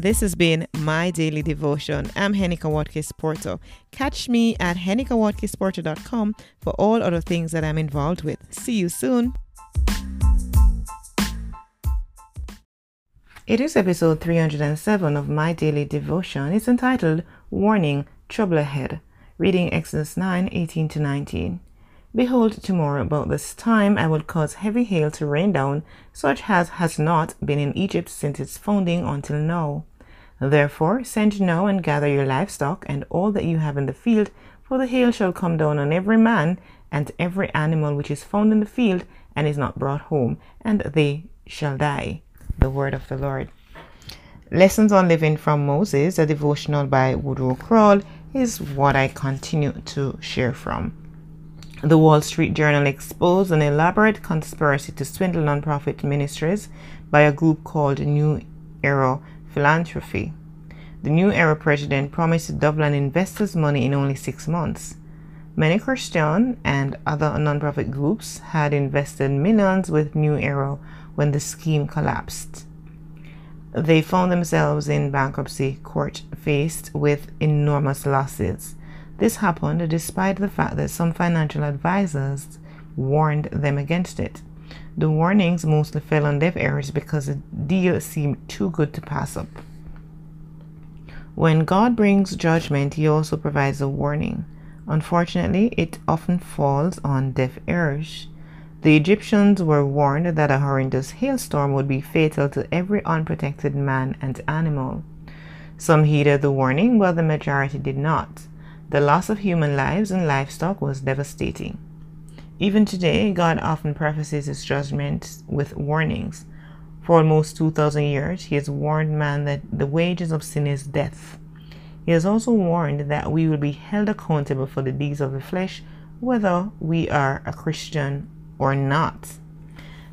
This has been my daily devotion. I'm Henika Watkins Porto. Catch me at henikawatkinsporto.com for all other things that I'm involved with. See you soon. It is episode 307 of my daily devotion. It's entitled Warning Trouble Ahead, reading Exodus 9 18 to 19. Behold, tomorrow about this time I will cause heavy hail to rain down, such as has not been in Egypt since its founding until now. Therefore send now and gather your livestock and all that you have in the field, for the hail shall come down on every man and every animal which is found in the field and is not brought home, and they shall die. The word of the Lord. Lessons on Living from Moses, a devotional by Woodrow Kroll, is what I continue to share from. The Wall Street Journal exposed an elaborate conspiracy to swindle nonprofit ministries by a group called New Era Philanthropy. The New Era president promised to double an investor's money in only six months. Many Christian and other nonprofit groups had invested millions with New Era when the scheme collapsed. They found themselves in bankruptcy court faced with enormous losses. This happened despite the fact that some financial advisors warned them against it. The warnings mostly fell on deaf ears because the deal seemed too good to pass up. When God brings judgment, He also provides a warning. Unfortunately, it often falls on deaf ears. The Egyptians were warned that a horrendous hailstorm would be fatal to every unprotected man and animal. Some heeded the warning, while the majority did not. The loss of human lives and livestock was devastating. Even today, God often prefaces his judgments with warnings. For almost 2,000 years, he has warned man that the wages of sin is death. He has also warned that we will be held accountable for the deeds of the flesh, whether we are a Christian or not.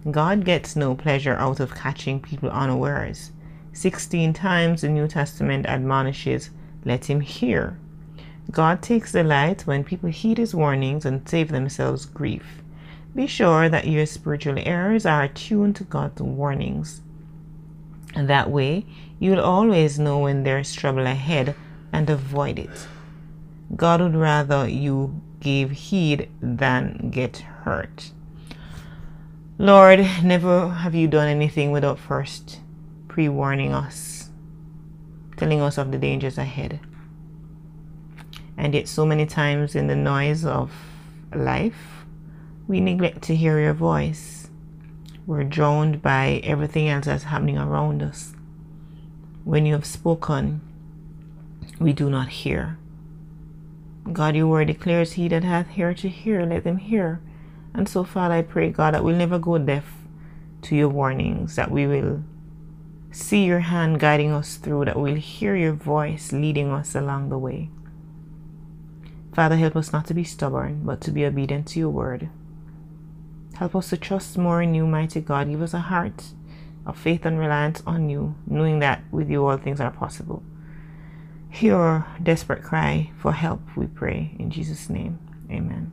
God gets no pleasure out of catching people unawares. Sixteen times the New Testament admonishes, let him hear. God takes delight when people heed his warnings and save themselves grief. Be sure that your spiritual ears are attuned to God's warnings. And that way, you'll always know when there's trouble ahead and avoid it. God would rather you give heed than get hurt. Lord, never have you done anything without first pre warning us, telling us of the dangers ahead. And yet, so many times in the noise of life, we neglect to hear your voice. We're drowned by everything else that's happening around us. When you have spoken, we do not hear. God, your word declares, He that hath ear to hear, let them hear. And so, Father, I pray, God, that we'll never go deaf to your warnings, that we will see your hand guiding us through, that we'll hear your voice leading us along the way. Father, help us not to be stubborn, but to be obedient to your word. Help us to trust more in you, mighty God. Give us a heart of faith and reliance on you, knowing that with you all things are possible. Hear our desperate cry for help, we pray. In Jesus' name, amen.